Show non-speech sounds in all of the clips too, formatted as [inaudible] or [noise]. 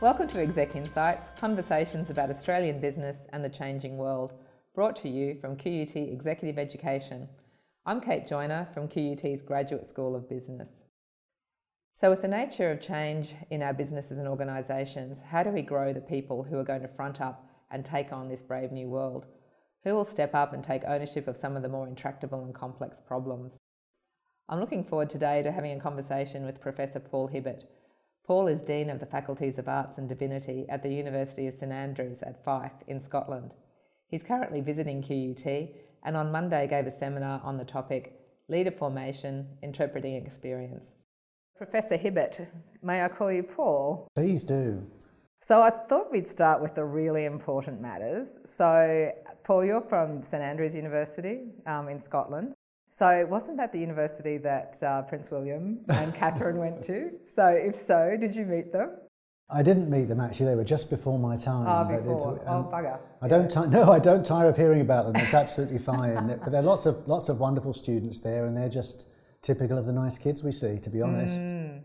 Welcome to Exec Insights, conversations about Australian business and the changing world, brought to you from QUT Executive Education. I'm Kate Joyner from QUT's Graduate School of Business. So, with the nature of change in our businesses and organisations, how do we grow the people who are going to front up and take on this brave new world? Who will step up and take ownership of some of the more intractable and complex problems? I'm looking forward today to having a conversation with Professor Paul Hibbert. Paul is Dean of the Faculties of Arts and Divinity at the University of St Andrews at Fife in Scotland. He's currently visiting QUT and on Monday gave a seminar on the topic Leader Formation Interpreting Experience. Professor Hibbert, may I call you Paul? Please do. So I thought we'd start with the really important matters. So, Paul, you're from St Andrews University um, in Scotland. So, wasn't that the university that uh, Prince William and Catherine went to? So, if so, did you meet them? I didn't meet them actually. They were just before my time. Oh, before. Um, oh, bugger. I don't. T- no, I don't tire of hearing about them. It's absolutely fine. but there are lots of lots of wonderful students there, and they're just typical of the nice kids we see, to be honest. Mm.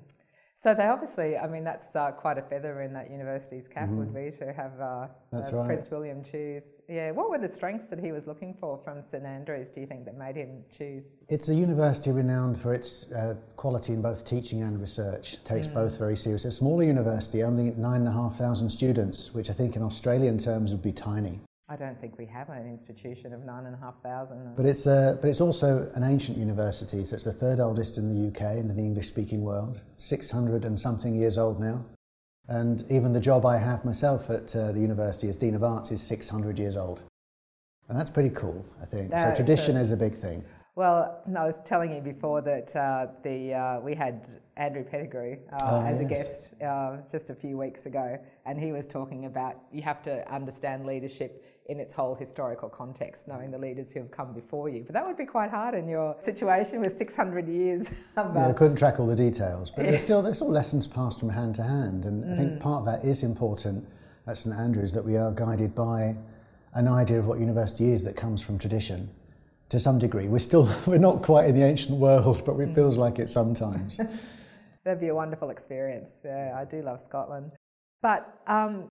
So they obviously, I mean, that's uh, quite a feather in that university's cap mm-hmm. would be to have uh, uh, right. Prince William choose. Yeah, what were the strengths that he was looking for from St Andrews? Do you think that made him choose? It's a university renowned for its uh, quality in both teaching and research. It takes mm. both very seriously. A smaller university, only nine and a half thousand students, which I think in Australian terms would be tiny. I don't think we have an institution of nine and a half thousand. But it's, a, but it's also an ancient university, so it's the third oldest in the UK and in the English speaking world, 600 and something years old now. And even the job I have myself at uh, the university as Dean of Arts is 600 years old. And that's pretty cool, I think. That so tradition is a big thing. Well, I was telling you before that uh, the uh, we had Andrew Pettigrew uh, oh, as yes. a guest uh, just a few weeks ago, and he was talking about you have to understand leadership in its whole historical context, knowing the leaders who have come before you. But that would be quite hard in your situation with 600 years. Of, yeah, I couldn't track all the details, but there's still there's still lessons passed from hand to hand, and mm. I think mm. part of that is important at St Andrews that we are guided by an idea of what university is that comes from tradition. To some degree, we're still [laughs] we're not quite in the ancient world, but it mm. feels like it sometimes. [laughs] That'd be a wonderful experience. Yeah, I do love Scotland. But um,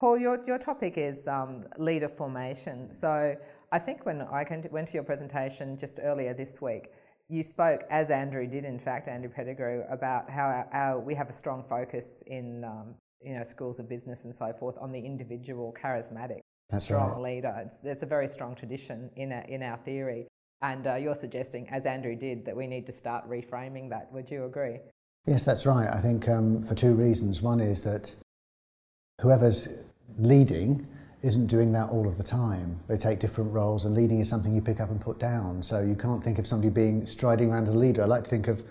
Paul, your, your topic is um, leader formation. So I think when I went to your presentation just earlier this week, you spoke, as Andrew did, in fact, Andrew Pettigrew, about how our, our, we have a strong focus in um, you know, schools of business and so forth on the individual charismatic, That's strong right. leader. It's, it's, a very strong tradition in our, in our theory. And uh, you're suggesting, as Andrew did, that we need to start reframing that. Would you agree? Yes, that's right. I think um, for two reasons. One is that whoever's leading isn't doing that all of the time. They take different roles, and leading is something you pick up and put down. So you can't think of somebody being striding around as a leader. I like to think of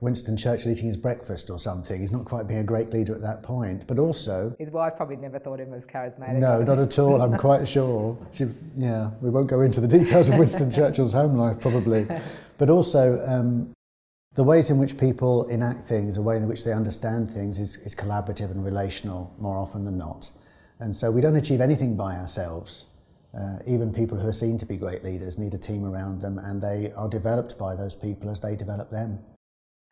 Winston Churchill eating his breakfast or something. He's not quite being a great leader at that point. But also, his wife probably never thought him as charismatic. No, not at all. I'm quite sure. She, yeah, we won't go into the details of Winston [laughs] Churchill's home life probably, but also. Um, the ways in which people enact things, the way in which they understand things, is, is collaborative and relational more often than not. And so we don't achieve anything by ourselves. Uh, even people who are seen to be great leaders need a team around them, and they are developed by those people as they develop them.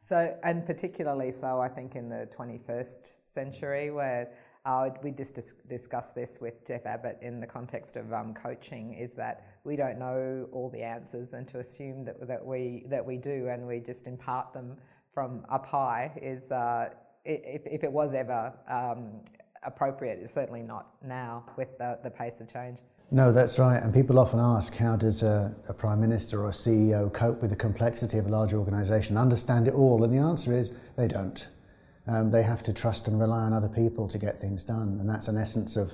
So, and particularly so, I think, in the 21st century, where uh, we just dis- discussed this with Jeff Abbott in the context of um, coaching, is that we don't know all the answers, and to assume that, that, we, that we do and we just impart them from up high is, uh, if, if it was ever um, appropriate. It's certainly not now with the, the pace of change. No, that's right. And people often ask how does a, a, prime minister or a CEO cope with the complexity of a large organisation, understand it all? And the answer is they don't. Um, they have to trust and rely on other people to get things done. And that's an essence of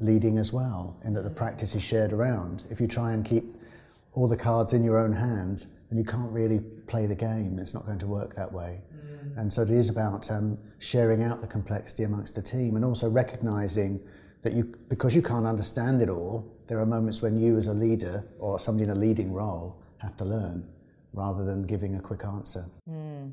leading as well, in that the practice is shared around. If you try and keep all the cards in your own hand, then you can't really play the game. It's not going to work that way. And so it is about um, sharing out the complexity amongst the team and also recognizing that you, because you can't understand it all, there are moments when you, as a leader or somebody in a leading role, have to learn rather than giving a quick answer. Mm.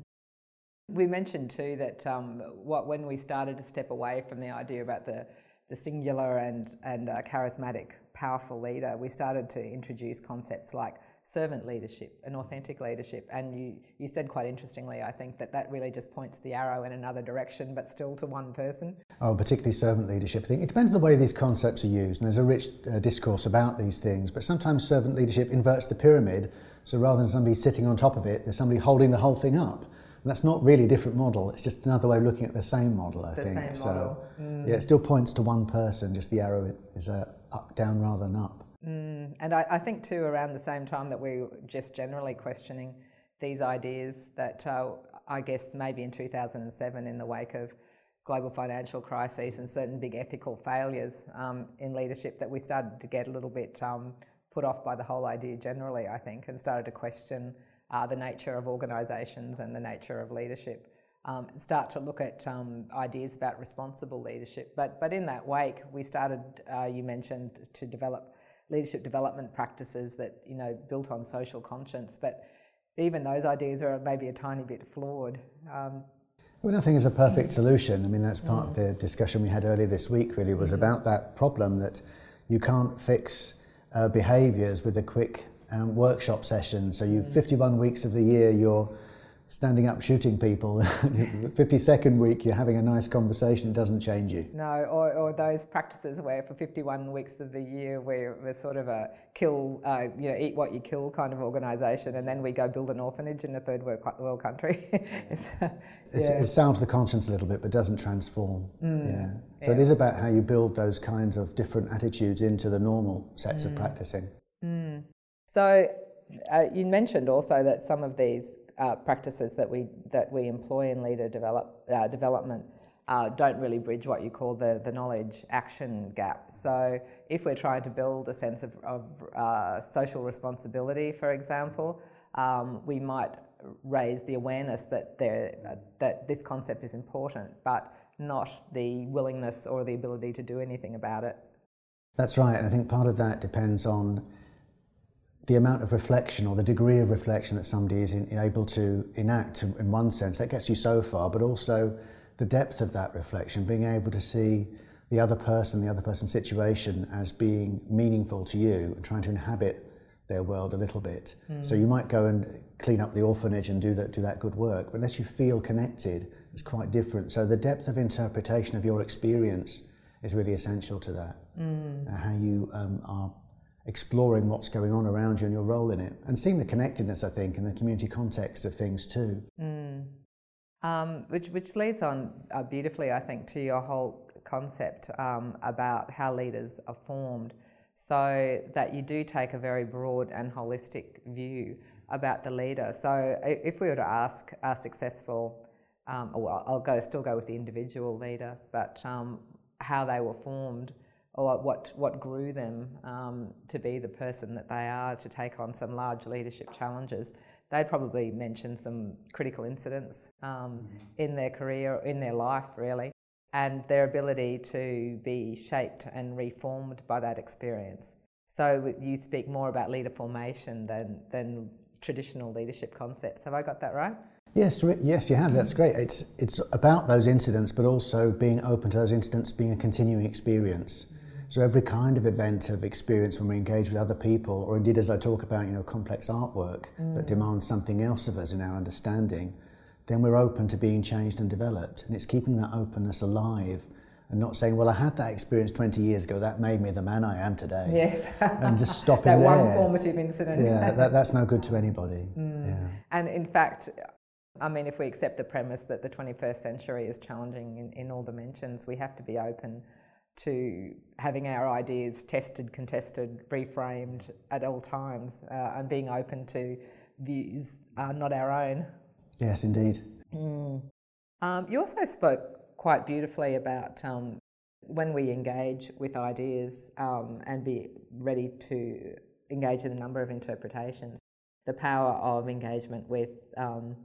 We mentioned too that um, what, when we started to step away from the idea about the, the singular and, and uh, charismatic, powerful leader, we started to introduce concepts like servant leadership and authentic leadership. And you, you said quite interestingly, I think, that that really just points the arrow in another direction, but still to one person. Oh, particularly servant leadership. I think it depends on the way these concepts are used. And there's a rich uh, discourse about these things. But sometimes servant leadership inverts the pyramid. So rather than somebody sitting on top of it, there's somebody holding the whole thing up. And that's not really a different model. It's just another way of looking at the same model, I the think. So. Mm. yeah, it still points to one person, just the arrow is uh, up, down rather than up. Mm, and I, I, think too, around the same time that we were just generally questioning these ideas, that uh, I guess maybe in 2007, in the wake of global financial crises and certain big ethical failures um, in leadership, that we started to get a little bit um, put off by the whole idea generally, I think, and started to question uh, the nature of organisations and the nature of leadership. Um, and start to look at um, ideas about responsible leadership. But, but in that wake, we started, uh, you mentioned, to develop leadership development practices that you know built on social conscience, but even those ideas are maybe a tiny bit flawed. Um, well, nothing is a perfect solution. I mean, that's part mm. of the discussion we had earlier this week. Really, was mm. about that problem that you can't fix uh, behaviours with a quick um, workshop session. So you, mm. 51 weeks of the year, you're standing up shooting people. [laughs] 52nd week, you're having a nice conversation, it doesn't change you. No, or, or those practices where for 51 weeks of the year we're, we're sort of a kill, uh, you know, eat what you kill kind of organisation, and then we go build an orphanage in a third world country. [laughs] it's, uh, yeah. It salves the conscience a little bit, but doesn't transform. Mm. Yeah. So yeah. it is about how you build those kinds of different attitudes into the normal sets mm. of practicing. Mm. So uh, you mentioned also that some of these uh, practices that we that we employ in leader develop, uh, development uh, don't really bridge what you call the, the knowledge action gap. So, if we're trying to build a sense of, of uh, social responsibility, for example, um, we might raise the awareness that, there, that this concept is important, but not the willingness or the ability to do anything about it. That's right, and I think part of that depends on the amount of reflection or the degree of reflection that somebody is in, able to enact in one sense, that gets you so far, but also the depth of that reflection, being able to see the other person, the other person's situation as being meaningful to you and trying to inhabit their world a little bit. Mm. So you might go and clean up the orphanage and do that, do that good work, but unless you feel connected, it's quite different. So the depth of interpretation of your experience is really essential to that. Mm. How you um, are exploring what's going on around you and your role in it, and seeing the connectedness, I think, in the community context of things too. Mm. Um, which, which leads on uh, beautifully, I think, to your whole concept um, about how leaders are formed, so that you do take a very broad and holistic view about the leader. So, if we were to ask a successful, um, well, I'll go still go with the individual leader, but um, how they were formed or what, what grew them um, to be the person that they are, to take on some large leadership challenges. They'd probably mention some critical incidents um, mm-hmm. in their career, in their life, really, and their ability to be shaped and reformed by that experience. So you speak more about leader formation than, than traditional leadership concepts. Have I got that right? Yes, yes, you have. That's great. It's it's about those incidents, but also being open to those incidents being a continuing experience. So every kind of event of experience when we engage with other people, or indeed as I talk about, you know, complex artwork mm. that demands something else of us in our understanding, then we're open to being changed and developed. And it's keeping that openness alive and not saying, well, I had that experience 20 years ago, that made me the man I am today. Yes. and just [laughs] stopping that there. one formative incident. Yeah, [laughs] that, that's no good to anybody. Mm. Yeah. And in fact, I mean, if we accept the premise that the 21st century is challenging in, in all dimensions, we have to be open to having our ideas tested, contested, reframed at all times, uh, and being open to views uh, not our own. Yes, indeed. Mm. Um, you also spoke quite beautifully about um, when we engage with ideas um, and be ready to engage in a number of interpretations, the power of engagement with um,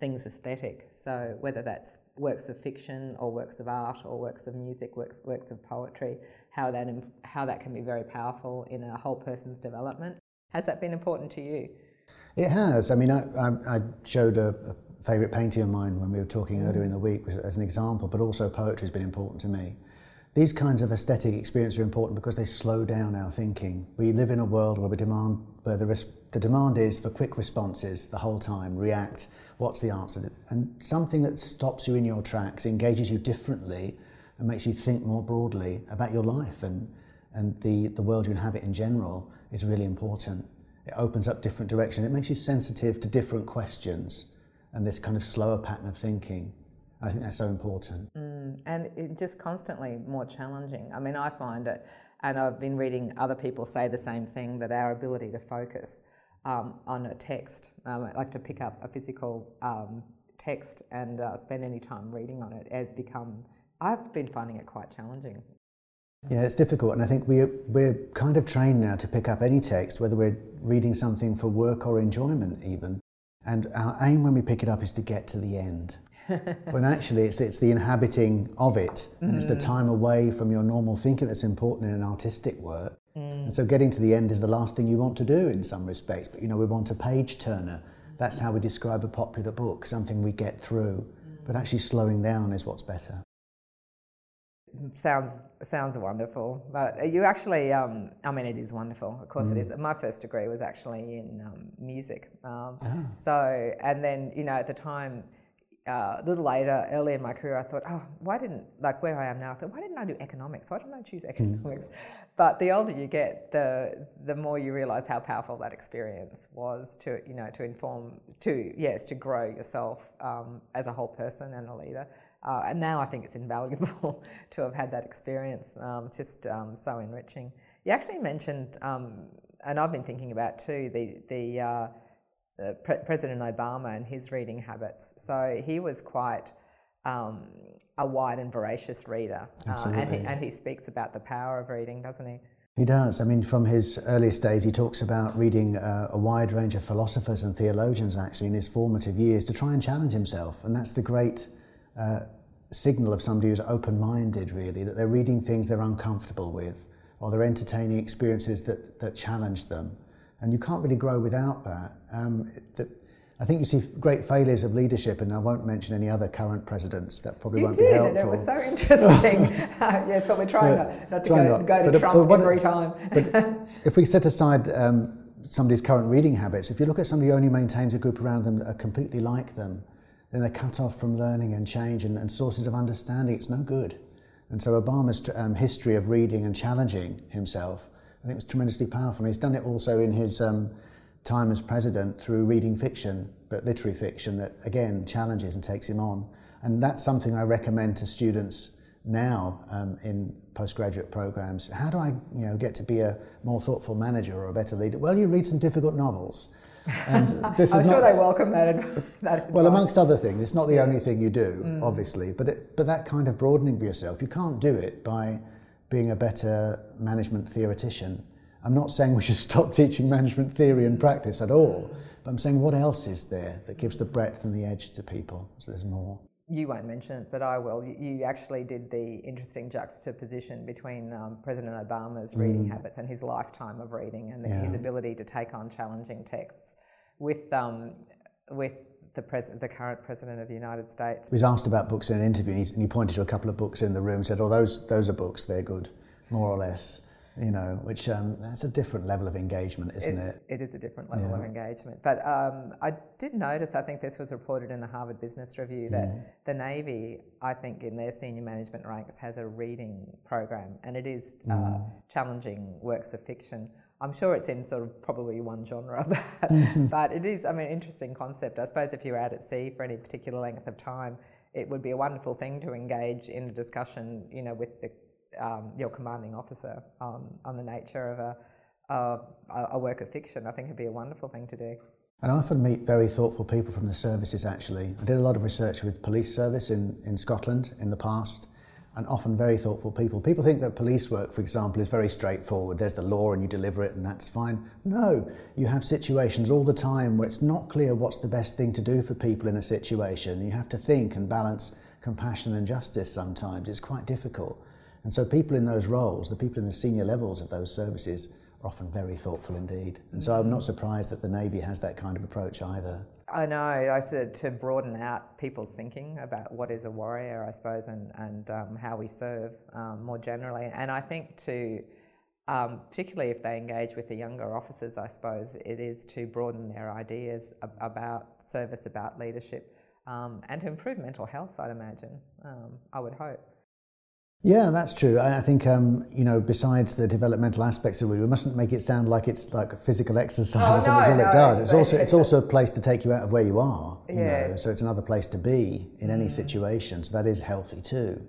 things aesthetic. So whether that's works of fiction or works of art or works of music, works, works of poetry, how that, how that can be very powerful in a whole person's development. Has that been important to you? It has. I mean, I, I, I showed a, a favourite painting of mine when we were talking mm. earlier in the week as an example, but also poetry has been important to me. these kinds of aesthetic experiences are important because they slow down our thinking. We live in a world where we demand where the, res- the demand is for quick responses the whole time, react, what's the answer? And something that stops you in your tracks, engages you differently, and makes you think more broadly about your life and, and the, the world you inhabit in general is really important. It opens up different directions. It makes you sensitive to different questions and this kind of slower pattern of thinking. I think that's so important. Mm, and it just constantly more challenging. I mean, I find it, and I've been reading other people say the same thing that our ability to focus um, on a text, um, like to pick up a physical um, text and uh, spend any time reading on it, has become, I've been finding it quite challenging. Yeah, it's difficult, and I think we're, we're kind of trained now to pick up any text, whether we're reading something for work or enjoyment, even. And our aim when we pick it up is to get to the end. [laughs] when actually it's, it's the inhabiting of it and mm. it's the mm. time away from your normal thinking that's important in an artistic work. Mm. And so getting to the end is the last thing you want to do in some respects. But you know, we want a page turner. That's how we describe a popular book, something we get through. Mm. But actually slowing down is what's better. Sounds sounds wonderful, but you actually, um, I mean, it is wonderful. Of course, mm. it is. My first degree was actually in um, music. Um, ah. So, and then you know, at the time, uh, a little later, early in my career, I thought, oh, why didn't, like where I am now, I thought, why didn't I do economics? Why didn't I choose hmm. economics? But the older you get, the the more you realise how powerful that experience was to, you know, to inform, to, yes, to grow yourself um, as a whole person and a leader. Uh, and now I think it's invaluable [laughs] to have had that experience, um, just um, so enriching. You actually mentioned, um, and I've been thinking about too, the, the, uh, Pre- President Obama and his reading habits. So he was quite um, a wide and voracious reader. Uh, and, he, and he speaks about the power of reading, doesn't he? He does. I mean, from his earliest days, he talks about reading uh, a wide range of philosophers and theologians actually in his formative years to try and challenge himself. And that's the great uh, signal of somebody who's open minded, really, that they're reading things they're uncomfortable with or they're entertaining experiences that, that challenge them and you can't really grow without that. Um, the, I think you see great failures of leadership, and I won't mention any other current presidents. That probably you won't did, be helpful. You and it was so interesting. uh, yes, but we're trying not, not to go, not. go to but, Trump but every time. but [laughs] if we set aside um, somebody's current reading habits, if you look at somebody who only maintains a group around them that are completely like them, then they're cut off from learning and change and, and sources of understanding. It's no good. And so Obama's um, history of reading and challenging himself I think it was tremendously powerful. And he's done it also in his um, time as president through reading fiction, but literary fiction that again challenges and takes him on. And that's something I recommend to students now um, in postgraduate programs. How do I, you know, get to be a more thoughtful manager or a better leader? Well, you read some difficult novels. And [laughs] this I'm is sure not, they welcome that. that well, amongst other things, it's not the only thing you do, mm. obviously, but it, but that kind of broadening for yourself, you can't do it by being a better management theoretician. I'm not saying we should [laughs] stop teaching management theory and practice at all, but I'm saying what else is there that gives the breadth and the edge to people so there's more. You won't mention it, but I will. You actually did the interesting juxtaposition between um, President Obama's reading mm. habits and his lifetime of reading and yeah. his ability to take on challenging texts with, um, with the, pres- the current president of the United States. He was asked about books in an interview, and he, and he pointed to a couple of books in the room, and said, "Oh, those those are books. They're good, more or less." You know, which um, that's a different level of engagement, isn't it? It, it is a different level yeah. of engagement. But um, I did notice, I think this was reported in the Harvard Business Review, that mm. the Navy, I think, in their senior management ranks, has a reading program, and it is uh, mm. challenging works of fiction. I'm sure it's in sort of probably one genre, [laughs] but, but it is, I mean, interesting concept. I suppose if you're out at sea for any particular length of time, it would be a wonderful thing to engage in a discussion, you know, with the, um, your commanding officer um, on the nature of a, a, a work of fiction. I think it'd be a wonderful thing to do. And I often meet very thoughtful people from the services actually. I did a lot of research with police service in, in Scotland in the past and often very thoughtful people. People think that police work, for example, is very straightforward. There's the law and you deliver it and that's fine. No, you have situations all the time where it's not clear what's the best thing to do for people in a situation. You have to think and balance compassion and justice sometimes. It's quite difficult. And so people in those roles, the people in the senior levels of those services, are often very thoughtful indeed. And so I'm not surprised that the Navy has that kind of approach either. I know. I said to broaden out people's thinking about what is a warrior, I suppose, and and um, how we serve um, more generally. And I think to um, particularly if they engage with the younger officers, I suppose it is to broaden their ideas ab- about service, about leadership, um, and to improve mental health. I'd imagine. Um, I would hope. Yeah, that's true. I think um, you know, besides the developmental aspects of it, we mustn't make it sound like it's like physical exercise. Oh, that's no, all no, it does. It's, it's- also it's, also a place to take you out of where you are. You know, so it's another place to be in any situation. So that is healthy too.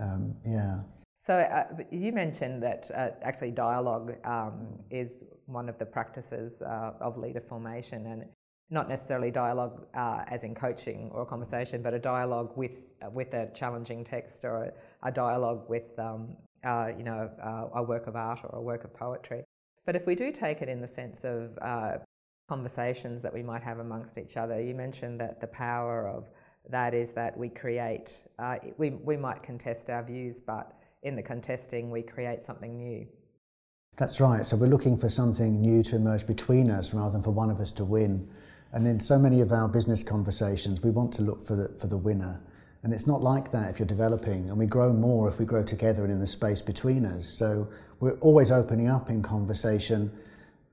Um, yeah. So uh, you mentioned that uh, actually dialogue um, is one of the practices uh, of leader formation, and not necessarily dialogue uh, as in coaching or a conversation, but a dialogue with uh, with a challenging text or a, a dialogue with um, uh, you know uh, a work of art or a work of poetry. But if we do take it in the sense of uh, conversations that we might have amongst each other, you mentioned that the power of that is that we create. We we might contest our views, but in the contesting, we create something new. That's right. So we're looking for something new to emerge between us rather than for one of us to win. And in so many of our business conversations, we want to look for the, for the winner. And it's not like that if you're developing. And we grow more if we grow together and in the space between us. So we're always opening up in conversation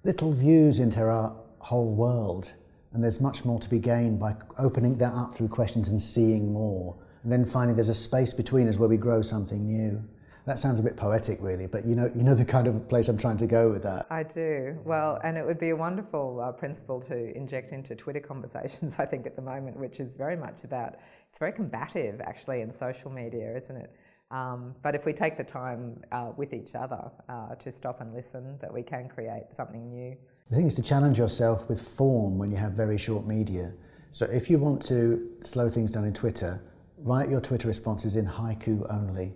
little views into our whole world. And there's much more to be gained by opening that up through questions and seeing more. And then finding there's a space between us where we grow something new. That sounds a bit poetic, really, but you know, you know the kind of place I'm trying to go with that. I do. Well, and it would be a wonderful uh, principle to inject into Twitter conversations, [laughs] I think, at the moment, which is very much about, it's very combative actually in social media, isn't it? Um, but if we take the time uh, with each other uh, to stop and listen, that we can create something new. The thing is to challenge yourself with form when you have very short media. So if you want to slow things down in Twitter, write your Twitter responses in haiku only.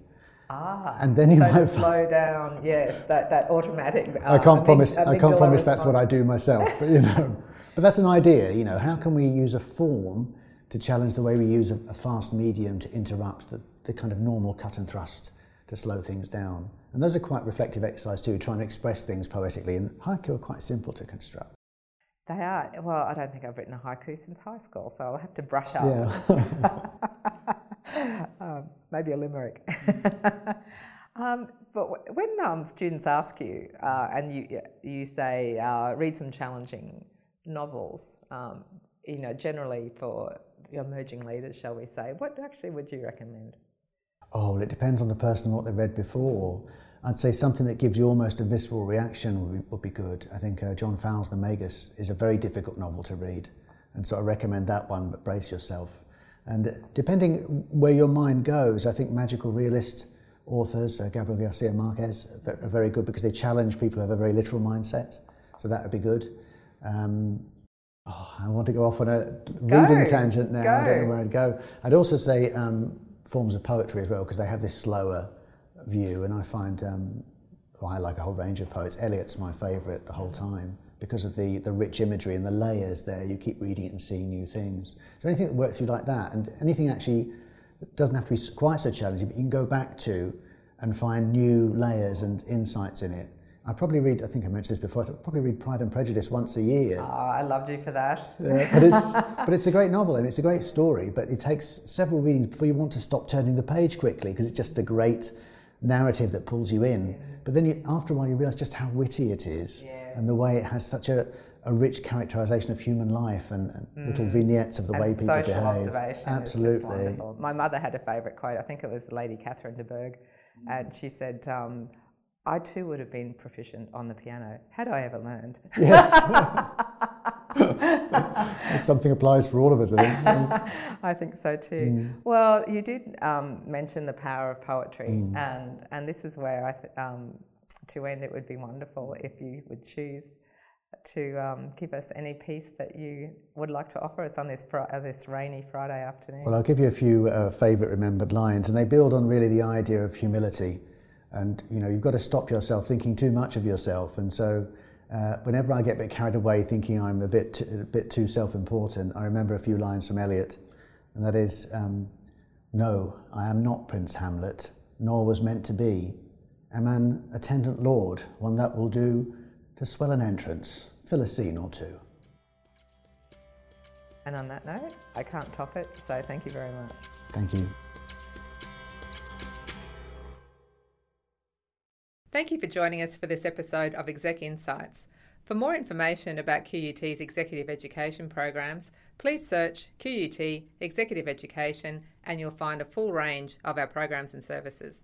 Ah, And then you so might slow down, yes, that, that automatic. Uh, I can't promise. I can't promise that's what I do myself, but you know. [laughs] But that's an idea. You know, how can we use a form to challenge the way we use a, a fast medium to interrupt the, the kind of normal cut and thrust to slow things down? And those are quite reflective exercises too, trying to express things poetically. And haiku are quite simple to construct. They are. Well, I don't think I've written a haiku since high school, so I'll have to brush up. Yeah. [laughs] [laughs] um, maybe a limerick. [laughs] um, but when um, students ask you uh, and you you say uh, read some challenging novels, um, you know, generally for emerging leaders, shall we say, what actually would you recommend? Oh, well, it depends on the person and what they've read before. I'd say something that gives you almost a visceral reaction would be, would be good. I think uh, John Fowles' The Magus is a very difficult novel to read, and so I recommend that one, but brace yourself. And depending where your mind goes, I think magical realist authors, uh, Gabriel Garcia Marquez, are very good because they challenge people who have a very literal mindset, so that would be good. Um, oh, I want to go off on a reading tangent now. I don't know where I'd go. I'd also say um, forms of poetry as well because they have this slower view, and I find um, well, I like a whole range of poets. Eliot's my favourite the whole time because of the, the rich imagery and the layers there. You keep reading it and seeing new things. So anything that works through like that, and anything actually doesn't have to be quite so challenging, but you can go back to and find new layers and insights in it. I probably read. I think I mentioned this before. I probably read Pride and Prejudice once a year. Oh, I loved you for that. Uh, but it's [laughs] but it's a great novel and it's a great story. But it takes several readings before you want to stop turning the page quickly because it's just a great narrative that pulls you in. But then you, after a while you realise just how witty it is Yes. and the way it has such a, a rich characterisation of human life and, and little vignettes of the way Mm. people social behave. observation Absolutely. My mother had a favourite quote. I think it was Lady Catherine de Bourgh, and she said, um, "I too would have been proficient on the piano had I ever learned." Yes. [laughs] [laughs] [laughs] Something applies for all of us, I think. [laughs] I think so too. Mm. Well, you did um, mention the power of poetry, Mm. and and this is where I th- um, to end it would be wonderful if you would choose to um, give us any piece that you would like to offer us on this fri- uh, this rainy Friday afternoon. Well, I'll give you a few uh, favourite remembered lines, and they build on really the idea of humility. And you know, you've got to stop yourself thinking too much of yourself. And so, uh, whenever I get a bit carried away, thinking I'm a bit t- a bit too self-important, I remember a few lines from Eliot, and that is, um, "No, I am not Prince Hamlet, nor was meant to be. Am an attendant lord, one that will do to swell an entrance, fill a scene or two." And on that note, I can't top it, so thank you very much. Thank you. Thank you for joining us for this episode of Exec Insights. For more information about QUT's executive education programs, please search QUT Executive Education and you'll find a full range of our programs and services.